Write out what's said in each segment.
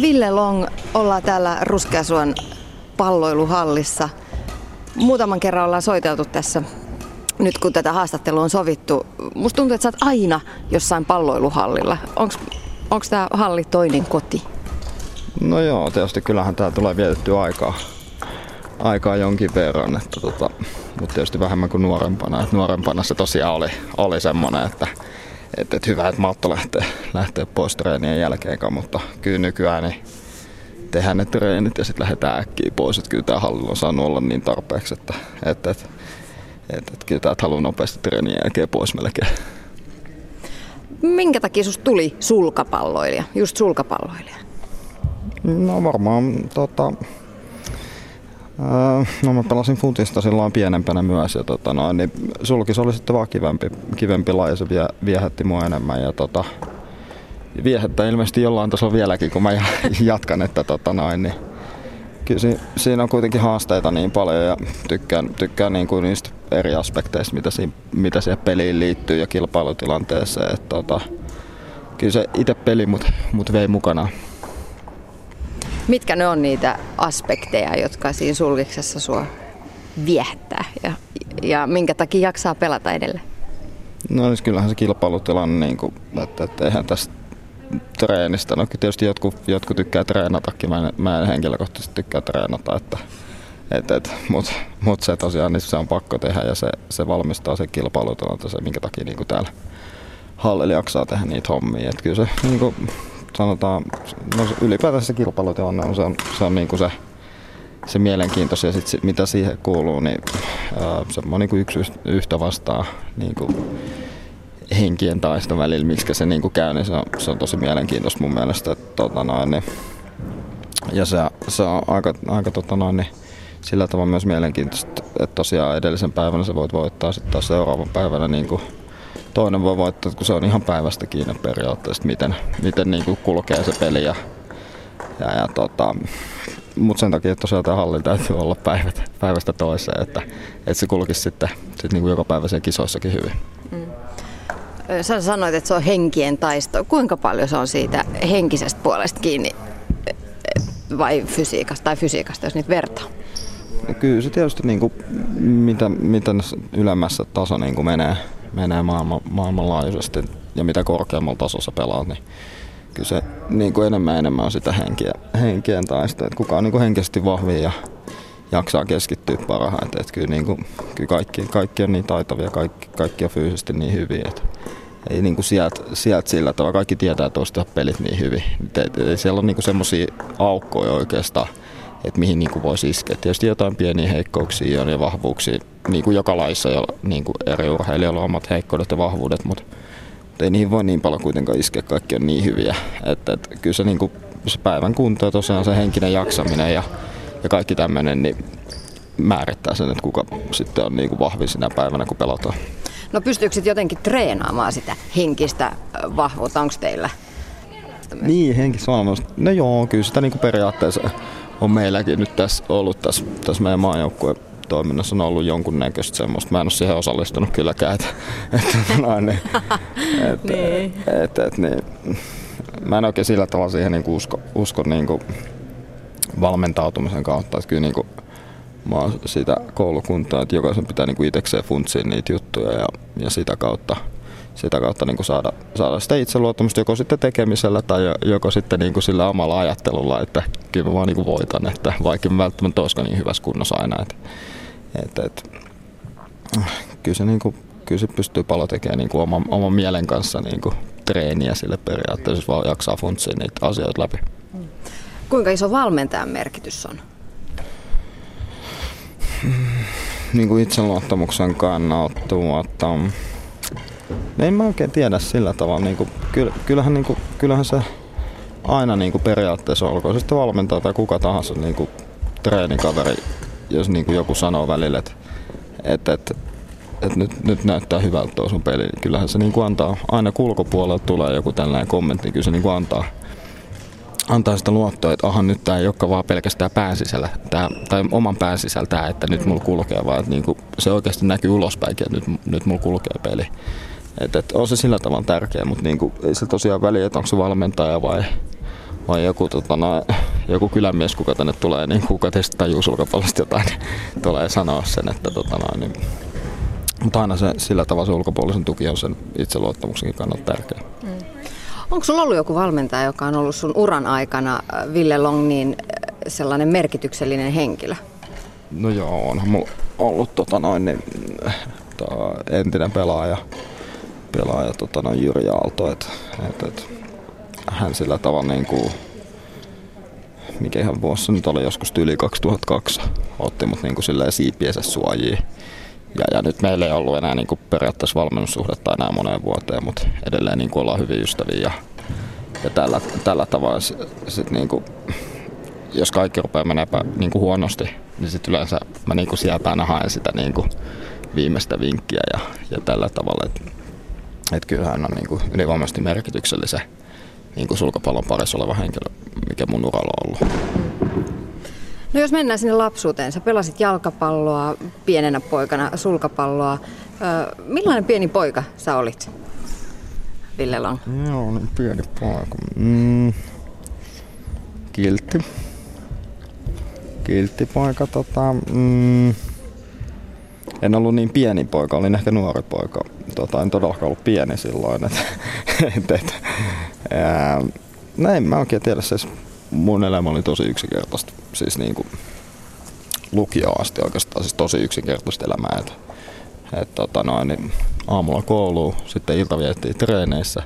Ville Long, ollaan täällä Ruskeasuon palloiluhallissa. Muutaman kerran ollaan soiteltu tässä nyt kun tätä haastattelua on sovittu. Musta tuntuu, että sä oot aina jossain palloiluhallilla. Onko tämä halli toinen koti? No joo, tietysti kyllähän tää tulee vietetty aikaa, aikaa jonkin verran, että tota, mutta tietysti vähemmän kuin nuorempana. Et nuorempana se tosiaan oli, oli semmoinen, että et, et hyvä, että Matto lähtee, lähtee pois treenien jälkeen, mutta kyllä nykyään niin tehdään ne treenit ja sitten lähdetään äkkiä pois. Että kyllä tämä hallilla on saanut olla niin tarpeeksi, että, että, että, että, että kyllä täältä haluaa nopeasti treenien jälkeen pois melkein. Minkä takia susta tuli sulkapalloilija, just sulkapalloilija? No varmaan tota, No mä pelasin futista silloin pienempänä myös ja tota, no, niin sulkis oli sitten vaan kivempi, kivempi laji, se vie, viehätti mua enemmän ja tota, viehättää ilmeisesti jollain tasolla vieläkin, kun mä jatkan, että tota noin, niin kyllä si, siinä on kuitenkin haasteita niin paljon ja tykkään, tykkään niin kuin niistä eri aspekteista, mitä, si, mitä siihen peliin liittyy ja kilpailutilanteeseen. Että tota, kyllä se itse peli mut, mut vei mukana. Mitkä ne on niitä aspekteja, jotka siinä sulkiksessa sua viehättää ja, ja minkä takia jaksaa pelata edelleen? No siis kyllähän se kilpailutilanne, niin kuin, että, että eihän tästä treenistä. No tietysti jotkut, jotkut tykkää treenatakin, mä en, mä en henkilökohtaisesti tykkää treenata, että, et, et, mutta mut se tosiaan niin se on pakko tehdä ja se, se valmistaa se kilpailutilanteeseen, minkä takia niin kuin täällä hallilla jaksaa tehdä niitä hommia. Et kyllä se niin kuin, sanotaan, no ylipäätänsä se kilpailutilanne on, se on, se on niin kuin se, se mielenkiintoista ja sit, mitä siihen kuuluu, niin se on niin yksi yhtä vastaa niin kuin henkien taisto välillä, miksi se niin kuin käy, niin se on, se on tosi mielenkiintoista mun mielestä. Että, tota noin, niin, ja se, se on aika, aika tota noin, niin, sillä tavalla myös mielenkiintoista, että tosiaan edellisen päivänä sä voit voittaa sitten taas seuraavan päivänä niin kuin toinen voi voittaa, kun se on ihan päivästä kiinni periaatteessa, miten, miten niin kuin kulkee se peli. Ja, ja, ja tota, mutta sen takia tosiaan tämä hallin täytyy olla päivät, päivästä toiseen, että, että se kulkisi sitten sit niin kuin joka päivä siellä kisoissakin hyvin. Mm. Sä sanoit, että se on henkien taisto. Kuinka paljon se on siitä henkisestä puolesta kiinni vai fysiikasta tai fysiikasta, jos niitä vertaa? Kyllä se tietysti niin kuin, mitä, mitä ylemmässä taso niin kuin menee, menee maailman, maailmanlaajuisesti ja mitä korkeammalla tasossa pelaat, niin kyllä se niin kuin enemmän enemmän on sitä henkiä, henkien taista, että kuka on niin kuin henkisesti vahvin ja jaksaa keskittyä parhaiten. Että kyllä, niin kuin, kyllä kaikki, kaikki on niin taitavia, kaikki, kaikki on fyysisesti niin hyviä, että ei niin kuin sieltä, sieltä sillä tavalla. Kaikki tietää, olisi pelit niin hyvin. Ei, ei siellä on niin semmoisia aukkoja oikeastaan, että mihin niin kuin voisi iskeä. Tietysti jotain pieniä heikkouksia on ja vahvuuksia, niin kuin joka laissa jo niin kuin eri urheilijoilla on omat heikkoudet ja vahvuudet, mutta ei niihin voi niin paljon kuitenkaan iskeä, kaikki on niin hyviä. Että, että kyllä se, niin kuin, se päivän kunto ja tosiaan se henkinen jaksaminen ja, ja kaikki tämmöinen, niin määrittää sen, että kuka sitten on niin kuin vahvin sinä päivänä, kun pelataan. No pystyykö jotenkin treenaamaan sitä henkistä vahvuutta? Onko teillä? Niin, henkistä valmennusta. No joo, kyllä sitä niin kuin periaatteessa on meilläkin nyt tässä ollut tässä, tässä meidän maajoukkueen toiminnassa on ollut jonkunnäköistä semmoista. Mä en ole siihen osallistunut kylläkään. Että, että, noin, niin, että, niin. Että, että, niin, mä en oikein sillä tavalla siihen niin usko, usko niin kuin valmentautumisen kautta. Että kyllä niin kuin, mä oon sitä koulukuntaa, että jokaisen pitää niin kuin itsekseen funtsia niitä juttuja ja, ja sitä kautta, sitä kautta niin kuin saada, saada sitä itseluottamusta joko sitten tekemisellä tai joko sitten niin kuin sillä omalla ajattelulla, että kyllä mä vaan niin kuin voitan, että vaikka mä välttämättä olisikaan niin hyvässä kunnossa aina. Että, että, että, kyllä, se niin kuin, kyllä se pystyy paljon tekemään niin kuin oman, oman mielen kanssa niin kuin treeniä sille periaatteessa, jos vaan jaksaa funtsia niitä asioita läpi. Kuinka iso valmentajan merkitys on? niin kuin itseluottamuksen kannalta en mä oikein tiedä sillä tavalla. Niin kuin, kyllähän, niin kuin, kyllähän se aina niin kuin periaatteessa olkoon se sitten valmentaa tai kuka tahansa niin kuin treenikaveri, jos niin kuin joku sanoo välillä, että, että, että, että nyt, nyt näyttää hyvältä tuo sun peli. Kyllähän se niin kuin antaa, aina kulkopuolelta tulee joku tällainen kommentti, niin kyllä se niin kuin antaa, antaa sitä luottoa, että aha, nyt tämä ei olekaan vaan pelkästään pään sisällä, tää, tai oman tämä, että nyt mulla kulkee, vaan että niinku, se oikeasti näkyy ulospäin, että nyt, nyt mulla kulkee peli. Et, et, on se sillä tavalla tärkeä, mutta niinku, ei se tosiaan väliä, että onko se valmentaja vai, vai joku, tota, no, joku kylämies, kuka tänne tulee, niin kuka teistä tajuu sulkapallosta jotain, niin tulee sanoa sen, että tota, no, niin, mutta aina se, sillä tavalla se ulkopuolisen tuki on sen itseluottamuksenkin kannalta tärkeä. Mm. Onko sulla ollut joku valmentaja, joka on ollut sun uran aikana, äh, Ville Long, niin äh, sellainen merkityksellinen henkilö? No joo, onhan mulla ollut tota noin, niin, entinen pelaaja, pelaaja tota noin, Jyri Aalto, että et, et, hän sillä tavalla niin kuin, mikä ihan vuosi nyt oli joskus yli 2002, otti mut niin kuin silleen siipiensä suojiin. Ja, ja nyt meillä ei ollut enää niin kuin periaatteessa valmennussuhdetta enää moneen vuoteen, mutta edelleen niin kuin ollaan hyvin ystäviä. Ja, ja tällä, tällä tavalla sit niin kuin, jos kaikki rupeaa menemään niin kuin huonosti, niin sitten yleensä mä niin kuin sieltä aina haen sitä niin kuin viimeistä vinkkiä ja, ja tällä tavalla. Että et kyllähän on niin kuin ylivoimaisesti merkityksellisen niin kuin sulkapallon parissa oleva henkilö, mikä mun uralla on ollut. No jos mennään sinne lapsuuteen, sä pelasit jalkapalloa pienenä poikana, sulkapalloa. millainen pieni poika sä olit, Ville Long? Joo, niin pieni poika. Mm, kiltti. Kiltti poika. Tota, mm, en ollut niin pieni poika, olin ehkä nuori poika. Tota, en todellakaan ollut pieni silloin. Et, et, et, ää, no en mä oikein tiedä, siis mun elämä oli tosi yksinkertaista. Siis niin kuin lukioon asti oikeastaan siis tosi yksinkertaista elämää. Et, et, tota noin, niin aamulla kouluun, sitten ilta viettiin treeneissä.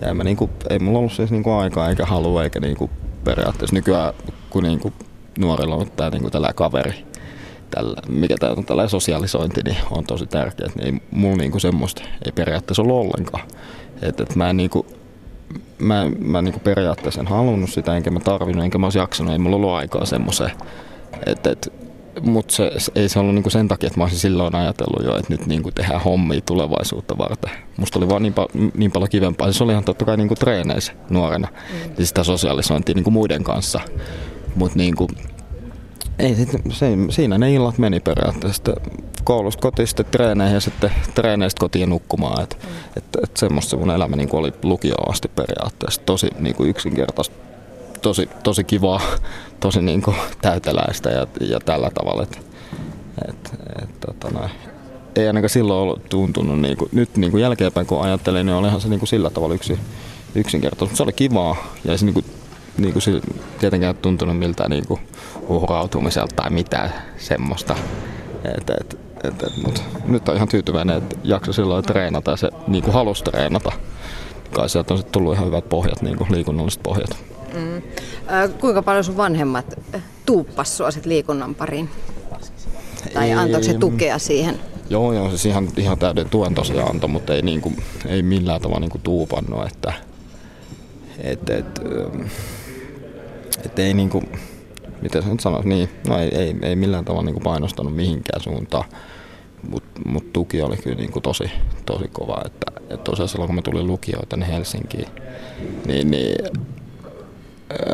Ja mä niinku, ei mulla ollut siis niinku aikaa eikä halua eikä niinku periaatteessa nykyään, kun niinku nuorilla on tää niinku tällä kaveri, tällä, mikä tämä on tällä sosiaalisointi, niin on tosi tärkeää. Niin ei mulla niinku semmoista ei periaatteessa ollut ollenkaan. Et, et mä en niinku, mä, mä niinku periaatteessa en halunnut sitä, enkä mä tarvinnut, enkä mä olisi jaksanut, ei mulla ollut aikaa semmoiseen. Et, et, mutta se, ei se ollut niinku sen takia, että mä olisin silloin ajatellut jo, että nyt niinku tehdään hommia tulevaisuutta varten. Musta oli vaan niin, pa- niin paljon kivempaa. Se oli ihan totta kai niinku treeneissä nuorena, mm. ja sitä sosiaalisointia niinku muiden kanssa. Mutta niinku, ei, sit, se, siinä ne illat meni periaatteessa. Koulusta kotiin, sitten treeneihin ja sitten treeneistä kotiin nukkumaan. Et, mm. et, et semmoista se mun elämä niin oli lukioon asti periaatteessa. Tosi niin kuin yksinkertaista, tosi, tosi kivaa, tosi niin kuin täyteläistä ja, ja tällä tavalla. Et, et, et, tota noin. Ei ainakaan silloin ollut tuntunut, niin kuin, nyt niin kuin jälkeenpäin kun ajattelin, niin olihan se niin kuin sillä tavalla yksi, yksinkertaista. Se oli kivaa ja se niin kuin, niin kuin, tietenkään tuntunut miltään niin kuin, uhrautumiselta tai mitään semmoista. Et, et, et, et, mut nyt on ihan tyytyväinen, että jakso silloin treenata ja se niin kuin halusi treenata. Kai sieltä on sitten tullut ihan hyvät pohjat, niin kuin liikunnalliset pohjat. Mm. Äh, kuinka paljon sun vanhemmat tuuppas sua sit liikunnan pariin? Tai antoiko se tukea siihen? Joo, joo, siis ihan, ihan täyden tuen tosiaan antoi, mutta ei, niinku, ei millään tavalla niinku tuupannut, että et, et, et ei niinku, miten se nyt sanoisi, niin, no ei, ei, ei millään tavalla niin kuin painostanut mihinkään suuntaan, mutta mut tuki oli kyllä niin kuin tosi, tosi kova. Että, että tosiaan silloin kun mä tulin lukioon tänne Helsinkiin, niin, niin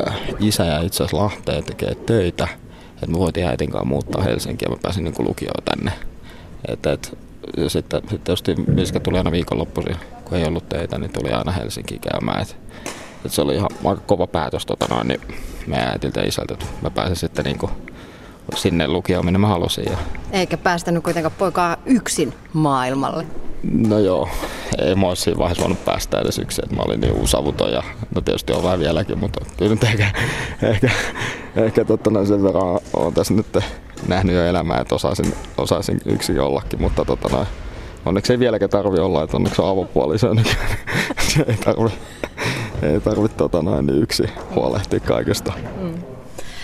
äh, isä ja itse asiassa Lahteen tekee töitä, että me voitiin äitin kanssa muuttaa Helsinkiin ja mä pääsin niin kuin lukioon tänne. Et, et, ja sitten, sitten tietysti Miska tuli aina viikonloppuisin, kun ei ollut töitä, niin tuli aina Helsinkiin käymään. Et, et se oli ihan aika kova päätös tota noin, niin meidän äitiltä ja isältä, että mä pääsin sitten niin kuin sinne lukioon, minne mä halusin. Ja... Eikä päästänyt kuitenkaan poikaa yksin maailmalle. No joo, ei mä olisi siinä vaiheessa voinut päästä edes yksin, että mä olin niin uusavuton ja no tietysti on vähän vieläkin, mutta kyllä nyt ehkä, ehkä, ehkä totta sen verran olen tässä nyt nähnyt jo elämää, että osaisin, osaisin yksin ollakin, mutta totta noin, onneksi ei vieläkään tarvi olla, että onneksi on avopuoli, se, se ei tarvi ei tarvitse tota noin niin yksi huolehtia kaikesta. Mm.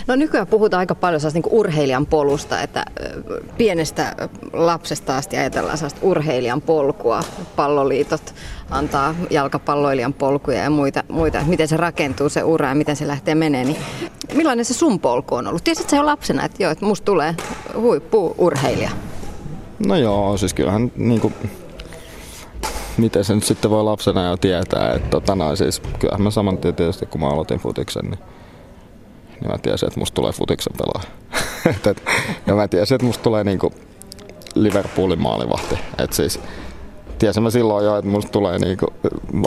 No nykyään puhutaan aika paljon niin urheilijan polusta, että pienestä lapsesta asti ajatellaan sellaista urheilijan polkua. Palloliitot antaa jalkapalloilijan polkuja ja muita, muita, miten se rakentuu se ura ja miten se lähtee menee. Niin millainen se sun polku on ollut? Tiesit sä jo lapsena, että joo, että musta tulee huippu-urheilija? No joo, siis kyllähän niin kuin miten se nyt sitten voi lapsena jo tietää, että tota noin, siis kyllähän mä saman tien tietysti kun mä aloitin futiksen, niin, niin mä tiesin, että musta tulee futiksen pelaaja. ja mä tiesin, että musta tulee niinku Liverpoolin maalivahti. Et siis tiesin mä silloin jo, että musta tulee niinku,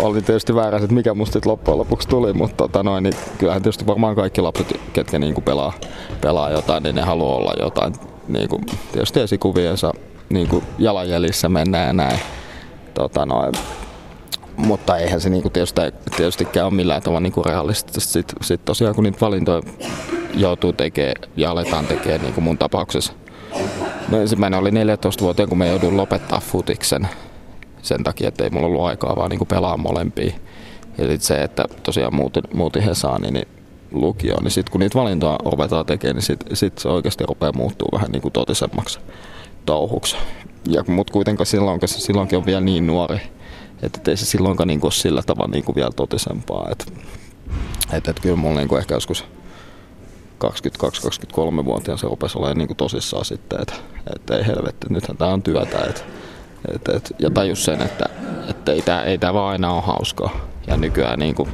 olin tietysti väärä, että mikä musta loppujen lopuksi tuli, mutta tota noin, niin kyllähän tietysti varmaan kaikki lapset, ketkä niinku pelaa, pelaa jotain, niin ne haluaa olla jotain niinku, tietysti esikuviensa niinku jalanjäljissä mennään ja näin. Tota noin, mutta eihän se niinku tietysti, tietystikään ole millään tavalla niinku realistista. Sitten sit tosiaan kun niitä valintoja joutuu tekemään ja aletaan tekemään, niin kuin mun tapauksessa. No ensimmäinen oli 14 vuoteen, kun me jouduin lopettaa futiksen sen takia, että ei mulla ollut aikaa vaan niin kuin pelaa molempia. Ja sitten se, että tosiaan muutin, muutin Hesaani, niin lukioon, niin sitten kun niitä valintoja ruvetaan tekemään, niin sitten sit se oikeasti rupeaa muuttuu vähän niin kuin totisemmaksi touhuksi. Ja, mutta kuitenkin silloin, kun se silloinkin on vielä niin nuori, että ei se silloinkaan niin kuin sillä tavalla niin kuin vielä totisempaa. Että et, et kyllä mulla niin kuin ehkä joskus 22-23-vuotiaan se rupesi olemaan niin kuin tosissaan sitten, että, että ei helvetti, nythän tämä on työtä. Että, että, että, ja tajus sen, että, että ei tämä ei tää vaan aina ole hauskaa. Ja nykyään niin kuin,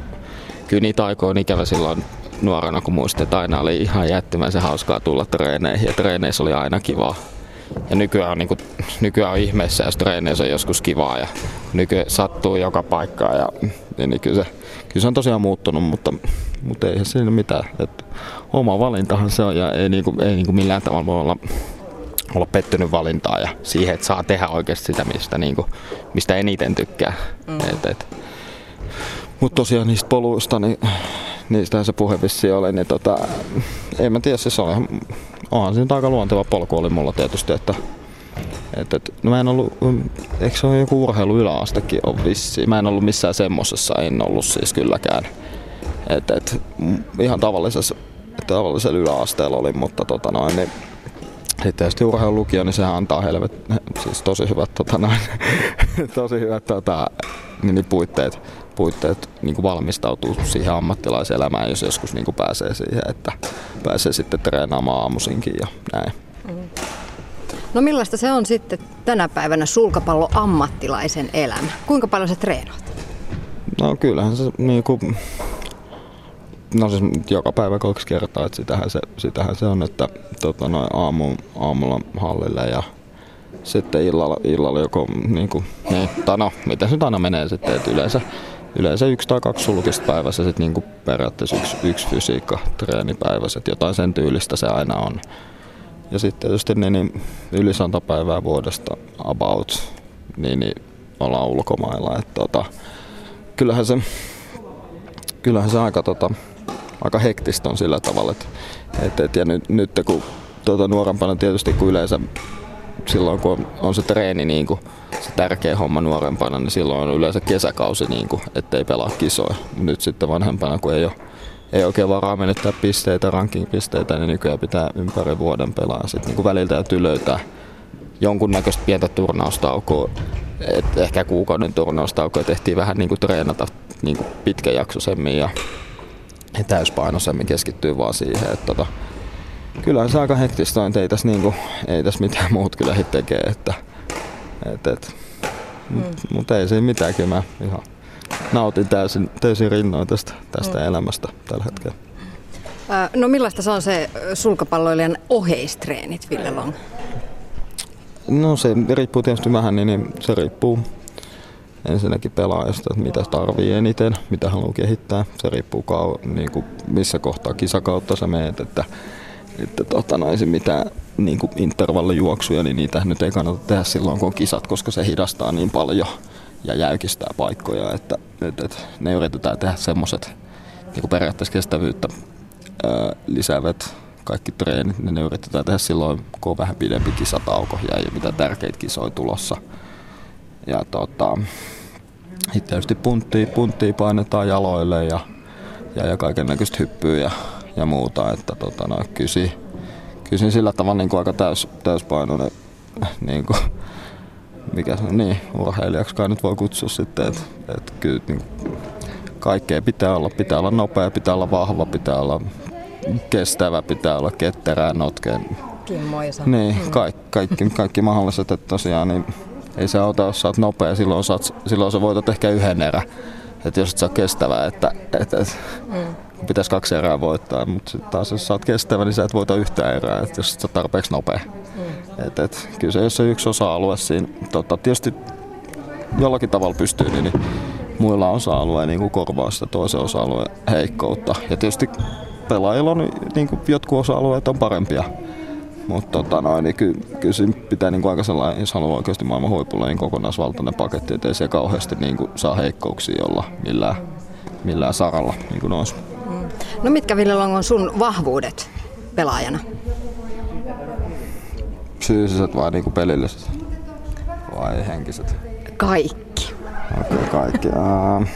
kyllä niitä aikoja on ikävä silloin nuorena, kun muistin, että aina oli ihan jättimäisen hauskaa tulla treeneihin ja treeneissä oli aina kivaa. Ja nykyään on, niin kuin, nykyään on ihmeessä, jos treeneissä on joskus kivaa ja nykyään sattuu joka paikkaan. Ja, niin, niin kyllä, se, kyllä se on tosiaan muuttunut, mutta, mutta eihän siinä mitään. Et oma valintahan se on ja ei, niin kuin, ei niin kuin millään tavalla voi olla, olla pettynyt valintaa ja siihen, että saa tehdä oikeasti sitä, mistä, niin kuin, mistä eniten tykkää. Mm. Et, et. Mutta tosiaan niistä poluista, niin niistähän se puhe oli, niin tota, ei mä tiedä, siis on, onhan se nyt aika luonteva polku oli mulla tietysti, että et, et, no mä en ollut, eikö se ole joku urheilu yläastekin on vissi? Mä en ollut missään semmosessa, en ollut siis kylläkään. Et, et, ihan tavallisessa, tavallisella yläasteella oli, mutta tota noin, niin sitten tietysti urheilulukio, niin sehän antaa helvet, siis tosi hyvät, tota noin, tosi hyvät tota, niin, niin puitteet, puitteet niin kuin valmistautuu siihen ammattilaiselämään, jos joskus niin kuin pääsee siihen, että pääsee sitten treenaamaan aamuisinkin ja näin. No millaista se on sitten tänä päivänä sulkapallo ammattilaisen elämä? Kuinka paljon se treenaat? No kyllähän se niin kuin, no siis joka päivä kaksi kertaa, että sitähän se, sitähän se on, että tota, noin aamu, aamulla hallille ja sitten illalla, illalla joko niin kuin, niin, tai no, miten se nyt aina menee sitten, että yleensä, yleensä yksi tai kaksi sulkista päivässä sitten niin kuin periaatteessa yksi, yksi fysiikka treenipäivässä, että jotain sen tyylistä se aina on. Ja sitten tietysti niin, niin yli sata päivää vuodesta about, niin, niin ollaan ulkomailla. Että, tota, kyllähän se, kyllähän se aika, tota, aika hektistä on sillä tavalla, että, et, et, ja nyt, nyt kun tota, nuorempana tietysti kun yleensä silloin kun on, se treeni niin kuin, se tärkeä homma nuorempana, niin silloin on yleensä kesäkausi, niin kuin, ettei pelaa kisoja. Nyt sitten vanhempana, kun ei ole ei oikein varaa menettää pisteitä, ranking-pisteitä, niin nykyään pitää ympäri vuoden pelaa. Sitten niin kuin välillä täytyy löytää jonkunnäköistä pientä turnaustaukoa, et ehkä kuukauden turnaustaukoa tehtiin vähän niin kuin treenata niin kuin pitkäjaksoisemmin ja täyspainoisemmin keskittyy vaan siihen, että tota, kyllähän se aika hektistä on, ei tässä, niinku, ei tässä mitään muut kyllä tekee, että et, et, mm. mutta ei se mitään, kyllä mä ihan nautin täysin, täysin rinnoin tästä, tästä mm. elämästä tällä hetkellä. No millaista se on se sulkapalloilijan oheistreenit, Ville Long? No se riippuu tietysti vähän, niin, niin se riippuu ensinnäkin pelaajasta, että mitä tarvii eniten, mitä haluaa kehittää. Se riippuu kau- niin kuin missä kohtaa kisakautta sä meet, että, että tota, no, se mitään niin kuin intervallijuoksuja, niin niitä nyt ei kannata tehdä silloin, kun on kisat, koska se hidastaa niin paljon ja jäykistää paikkoja, että, että, että ne yritetään tehdä semmoiset niin periaatteessa kestävyyttä ää, lisäävät kaikki treenit, niin ne yritetään tehdä silloin, kun on vähän pidempi kisatauko ja ei mitä tärkeitä kisoja tulossa. Ja tota, sitten tietysti punttia, punttia painetaan jaloille ja, ja, ja kaiken näköistä hyppyä ja, ja muuta. Että tota, no, kysi, kysin sillä tavalla niin kuin aika täys, täyspainoinen niin kuin, mikä se on, niin, urheilijaksi kai nyt voi kutsua sitten, että et kyllä niin, kaikkea pitää olla. Pitää olla nopea, pitää olla vahva, pitää olla kestävä, pitää olla ketterää, notkeen. Niin, mm. kaikki, kaikki, kaikki mahdolliset, että tosiaan niin ei se auta, jos sä oot nopea, silloin, saat, silloin sä voitat ehkä yhden erä. Että jos et sä oot kestävä, että, että, että mm. Pitäisi kaksi erää voittaa, mutta sitten taas jos sä oot kestävä, niin sä et voita yhtään erää, että jos sä oot tarpeeksi nopea. Mm. Et, et, kyllä se, jos se yksi osa-alue siinä, tota, tietysti jollakin tavalla pystyy, niin, niin muilla osa-alueilla niin korvaa sitä toisen osa-alueen heikkoutta. Ja tietysti pelaajilla on niin kuin jotkut osa-alueet on parempia. Mutta tota noin, niin ky, kyllä siinä pitää niin kuin aika sellainen, jos haluaa oikeasti maailman huipulla, niin kokonaisvaltainen paketti, ettei se kauheasti niin kuin saa heikkouksia olla millään, millään saralla niin kuin noissa. No mitkä Ville Long on sun vahvuudet pelaajana? Fyysiset vai niin kuin pelilliset? Vai henkiset? Kaikki. Okei, okay, kaikki. Uh,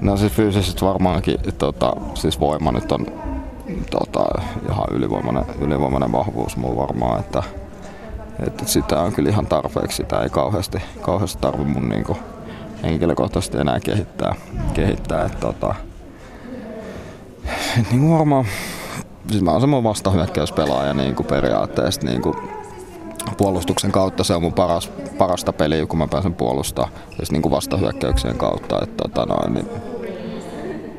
no siis fyysisesti varmaankin, tota, siis voima nyt on tota, ihan ylivoimainen, ylivoimainen vahvuus mulla varmaan, että, että sitä on kyllä ihan tarpeeksi. Sitä ei kauheasti, kauheasti tarvi mun niinku henkilökohtaisesti enää kehittää. kehittää että, tota, et, niinku varmaan, siis mä oon semmoinen vastahyökkäyspelaaja niinku periaatteessa niinku, puolustuksen kautta se on mun paras, parasta peliä, kun mä pääsen puolustamaan siis niin kuin vastahyökkäyksien kautta. Että, tota noin, niin.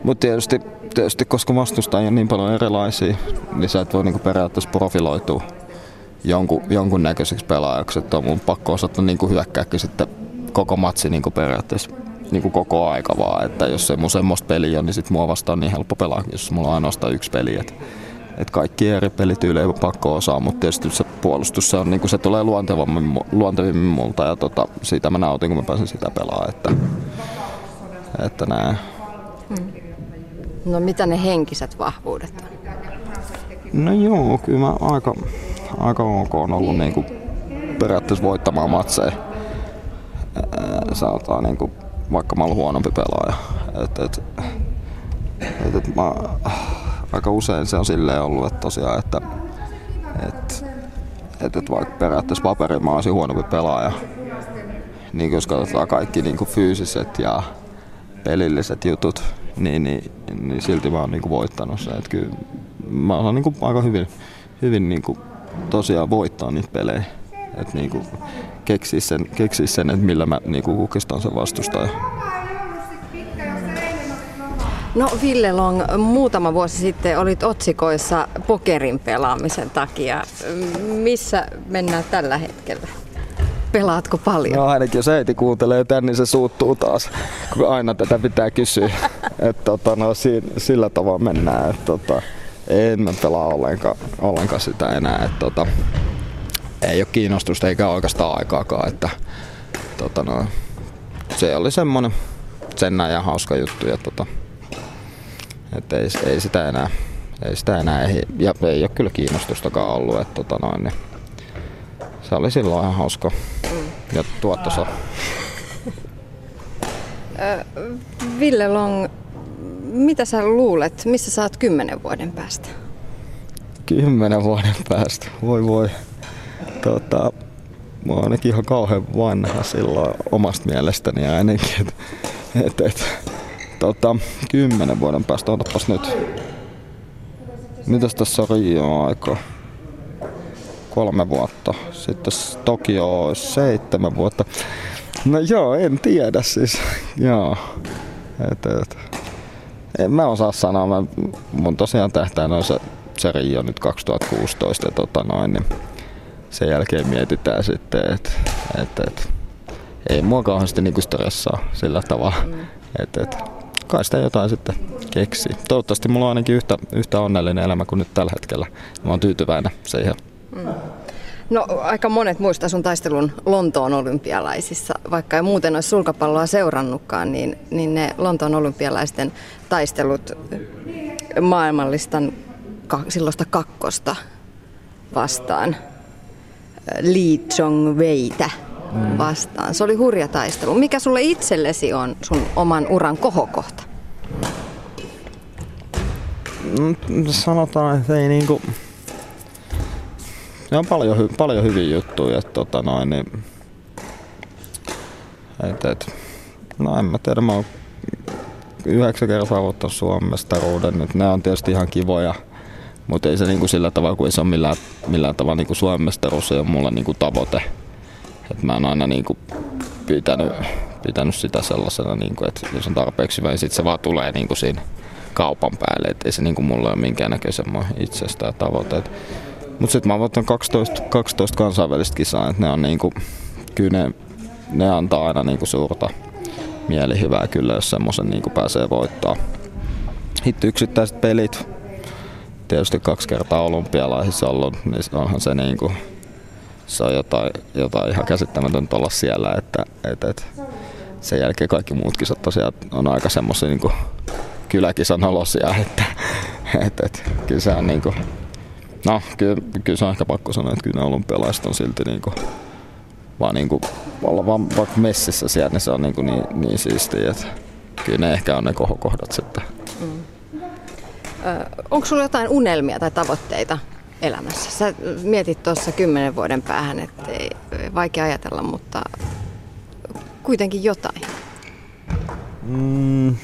Mutta tietysti, tietysti, koska vastustajia on niin paljon erilaisia, niin sä et voi niin kuin periaatteessa profiloitua jonkun, jonkun näköiseksi pelaajaksi. Että on mun pakko osata niin kuin hyökkääkin sitten koko matsi niin kuin periaatteessa niin kuin koko aika vaan. Että jos se mun semmoista peliä on, niin sit mua vastaan niin helppo pelaa, jos mulla on ainoastaan yksi peli. Että että kaikki eri pelityylejä pakko osaa, mutta tietysti se puolustus se, on, niin kuin se tulee luontevammin, luontevimmin multa ja tota, siitä mä nautin, kun mä pääsen sitä pelaamaan. Että, että näin. Hmm. No mitä ne henkiset vahvuudet on? No joo, kyllä mä aika, aika ok on ollut niin kuin periaatteessa voittamaan matseja. Sanotaan niin kuin, vaikka mä olen huonompi pelaaja. Et, et, et, et mä, aika usein se on silleen ollut, että tosiaan, että, että, että, että vaikka periaatteessa paperin mä olisin huonompi pelaaja, niin jos katsotaan kaikki niin kuin fyysiset ja pelilliset jutut, niin, niin, niin silti mä oon niin kuin voittanut sen. Että kyllä mä oon niin kuin aika hyvin, hyvin niin kuin tosiaan voittaa niitä pelejä. Että niin kuin keksiä sen, keksiä sen, että millä mä niin kuin kukistan sen vastustajan. No Ville Long, muutama vuosi sitten olit otsikoissa pokerin pelaamisen takia. Missä mennään tällä hetkellä? Pelaatko paljon? No ainakin jos äiti kuuntelee tän, niin se suuttuu taas, kun aina tätä pitää kysyä. että tota, no, siinä, sillä tavalla mennään. että tota, en mä pelaa ollenkaan, ollenkaan sitä enää. että tota, ei ole kiinnostusta eikä oikeastaan aikaakaan. Että, tota, no, se oli semmonen sen ja hauska juttu. Ja, tota, että ei, ei, sitä enää, ei sitä enää, ei, ja ei ole kyllä kiinnostustakaan ollut, että tota noin, niin se oli silloin ihan hauska ja tuottosa. Ville Long, mitä sä luulet, missä sä oot kymmenen vuoden päästä? Kymmenen vuoden päästä, voi voi. Tota, mä oon ainakin ihan kauhean vanha silloin omasta mielestäni ainakin. Et, et, et, tota, kymmenen vuoden päästä, otapas nyt. Mitäs tässä on Rio aika? Kolme vuotta. Sitten Tokio seitsemän vuotta. No joo, en tiedä siis. joo. Et, et. En mä osaa sanoa. Mä, mun tosiaan tähtäin on se, se Rio nyt 2016 ja tota noin, niin sen jälkeen mietitään sitten, että et, et, ei mua kauheasti niinku stressaa sillä tavalla. Mm. Et, et, kai sitä jotain sitten keksii. Toivottavasti mulla on ainakin yhtä, yhtä onnellinen elämä kuin nyt tällä hetkellä. Mä oon tyytyväinen siihen. Mm. No aika monet muista sun taistelun Lontoon olympialaisissa, vaikka ei muuten olisi sulkapalloa seurannutkaan, niin, niin ne Lontoon olympialaisten taistelut maailmallistan silloista kakkosta vastaan, Lee Jong Weitä mm. vastaan. Se oli hurja taistelu. Mikä sulle itsellesi on sun oman uran kohokohta? Mm, sanotaan, että ei niinku... Ne on paljon, paljon hyviä juttuja, että tota noin, niin... Et, et, no en mä tiedä, mä oon yhdeksän kertaa saavuttanut Suomen mestaruuden, nyt ne on tietysti ihan kivoja, mutta ei se niinku sillä tavalla, kun ei se ole millään, millään tavalla niinku Suomen mestaruus, ei ole mulla niinku tavoite. Et mä oon aina niinku pitänyt, pitänyt sitä sellaisena, niinku, että jos on tarpeeksi hyvä, niin sit se vaan tulee niinku siinä kaupan päälle. Et ei se niinku mulla ole minkäännäköisen itsestään tavoite. Mutta sitten mä oon voittanut 12, 12 kansainvälistä kisaa, että ne on niinku, kyllä ne, ne antaa aina niin kuin suurta mielihyvää kyllä, jos semmoisen niin kuin pääsee voittaa. Hitty yksittäiset pelit, tietysti kaksi kertaa olympialaisissa ollut, niin onhan se niin kuin, se on jotain, jotain ihan käsittämätöntä olla siellä, että, että, että sen jälkeen kaikki muut kisat tosiaan on aika semmoisia niin kyläkisan olosia, että, että, että kyllä se on niin kuin, no kyllä, kyllä se on ehkä pakko sanoa, että kyllä ne olympialaiset on silti niin kuin, vaan niin kuin, olla vaan vaikka messissä siellä, niin se on niin, kuin niin, niin siistiä, että kyllä ne ehkä on ne kohokohdat sitten. Mm. Onko sulla jotain unelmia tai tavoitteita elämässä? Sä mietit tuossa kymmenen vuoden päähän, että ei, vaikea ajatella, mutta kuitenkin jotain. Mm.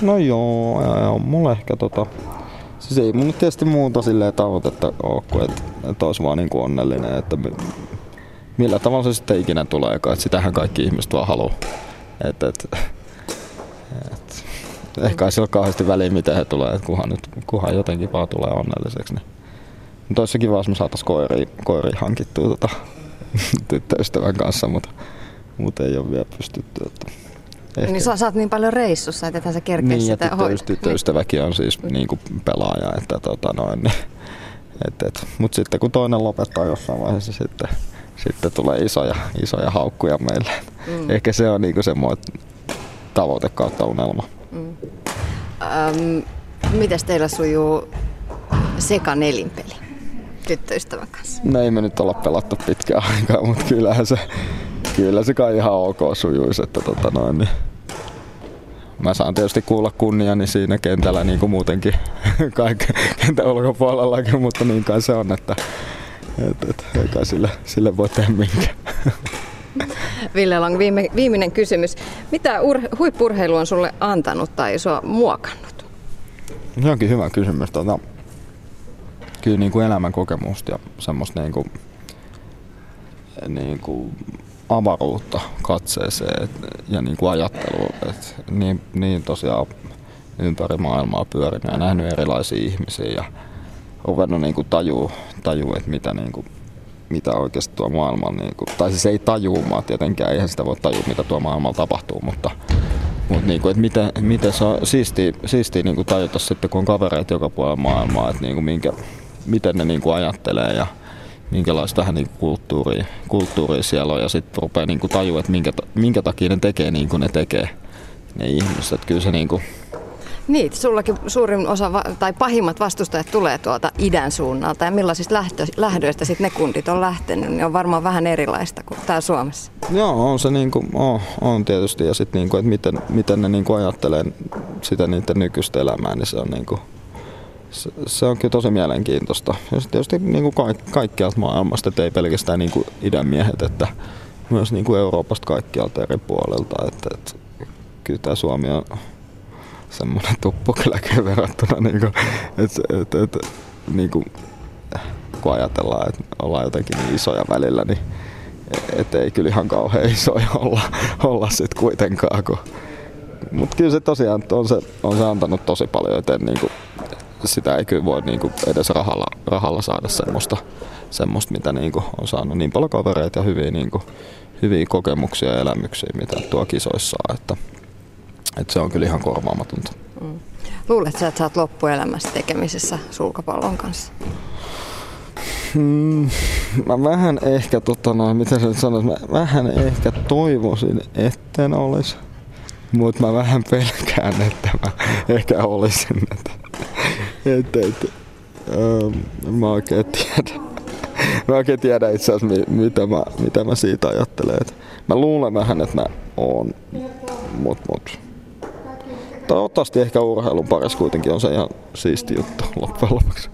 No joo, on mulla ehkä tota... Siis ei mun tietysti muuta silleen tavoitetta ole kuin, että, että olisi vaan niin kuin onnellinen, että millä tavalla se sitten ikinä tulee, että sitähän kaikki ihmiset vaan haluaa. Et, et, et, ehkä ei sillä ole kauheasti väliä, miten he tulee, että kunhan, nyt, kunhan jotenkin vaan tulee onnelliseksi. Niin. Mutta olisi kiva, jos me saataisiin koiri, koiri hankittua tota, tyttöystävän kanssa, mutta, mutta ei ole vielä pystytty. Että Ehkä. Niin sä, sä oot niin paljon reissussa, että ethän sä kerkeä niin, sitä hoitaa. Niin, tyttöystäväkin on siis niin kuin pelaaja, että tota noin, niin, et, et. Mutta sitten kun toinen lopettaa jossain vaiheessa, sitten, sitten tulee isoja, isoja haukkuja meille. Mm. Ehkä se on niinku semmoinen tavoite kautta unelma. Ähm, mitäs teillä sujuu seka nelinpeli tyttöystävän kanssa? No ei me nyt olla pelattu pitkään aikaa, mutta kyllähän se, kyllä se kai ihan ok sujuisi, että tota noin, niin mä saan tietysti kuulla kunniani siinä kentällä niin kuin muutenkin kaiken kentän ulkopuolellakin, mutta niin kai se on, että et, et, ei kai sille, sille voi tehdä minkään. Ville Lang, viime, viimeinen kysymys. Mitä ur, huippurheilu on sulle antanut tai sua muokannut? Se onkin hyvä kysymys. Tota, kyllä niin kuin elämän kokemusta ja semmoista niin kuin, niin kuin avaruutta katseeseen et, ja niin kuin ajattelua. Et niin, niin tosiaan ympäri maailmaa pyörinyt ja nähnyt erilaisia ihmisiä ja ruvennut niin kuin tajuu, tajuu että mitä, niin kuin, mitä oikeasti tuo maailma, niin kuin, tai siis ei tajuumaan tietenkään, eihän sitä voi tajua mitä tuo maailmalla tapahtuu, mutta, mutta niin kuin, että miten, miten se on siistiä, siistiä niin kuin tajuta sitten, kun on kavereita joka puolella maailmaa, että niin kuin minkä, miten ne niin kuin ajattelee ja minkälaista niin kulttuuria, kulttuuria siellä on ja sitten rupeaa niin tajua, että minkä, minkä takia ne tekee niin kuin ne tekee ne ihmiset. Kyllä se niin kuin, niin, sullakin suurin osa tai pahimmat vastustajat tulee tuolta idän suunnalta ja millaisista lähtö, lähdöistä sitten ne kundit on lähtenyt, niin on varmaan vähän erilaista kuin täällä Suomessa. Joo, on se niin kuin, on, on tietysti ja sitten niin kuin, että miten, miten ne niin kuin ajattelee sitä niiden nykyistä elämää, niin se on niin kuin, se, se on kyllä tosi mielenkiintoista. Ja tietysti niin kuin kaik, kaikkialta maailmasta, ei pelkästään niin kuin idän miehet, että myös niin kuin Euroopasta kaikkialta eri puolelta. Että, että kyllä tämä Suomi on semmoinen tuppukyläkin verrattuna, niin kuin, että, että, niin kuin, kun ajatellaan, että ollaan jotenkin niin isoja välillä, niin et ei kyllä ihan kauhean isoja olla, olla sitten kuitenkaan. Mutta kyllä se tosiaan on se, on se antanut tosi paljon, joten niin kuin, sitä ei kyllä voi niin kuin edes rahalla, rahalla saada semmoista, semmoista mitä niin kuin on saanut niin paljon kavereita ja hyviä, niin kuin, hyviä kokemuksia ja elämyksiä, mitä tuo kisoissa on. Että, että se on kyllä ihan korvaamatonta. Mm. Luuletko että sä oot loppuelämässä tekemisessä sulkapallon kanssa? Hmm, mä vähän ehkä, tota noin, miten sä nyt sanois, mä vähän ehkä toivoisin, etten olisi. Mutta mä vähän pelkään, että mä ehkä olisin. Että, että, että, ähm, mä oikein tiedä. Mä oikein tiedä itse asiassa, mitä mä, mitä mä siitä ajattelen. Että mä luulen vähän, että mä oon, mut, mut toivottavasti ehkä urheilun parissa kuitenkin on se ihan siisti juttu loppujen lopuksi.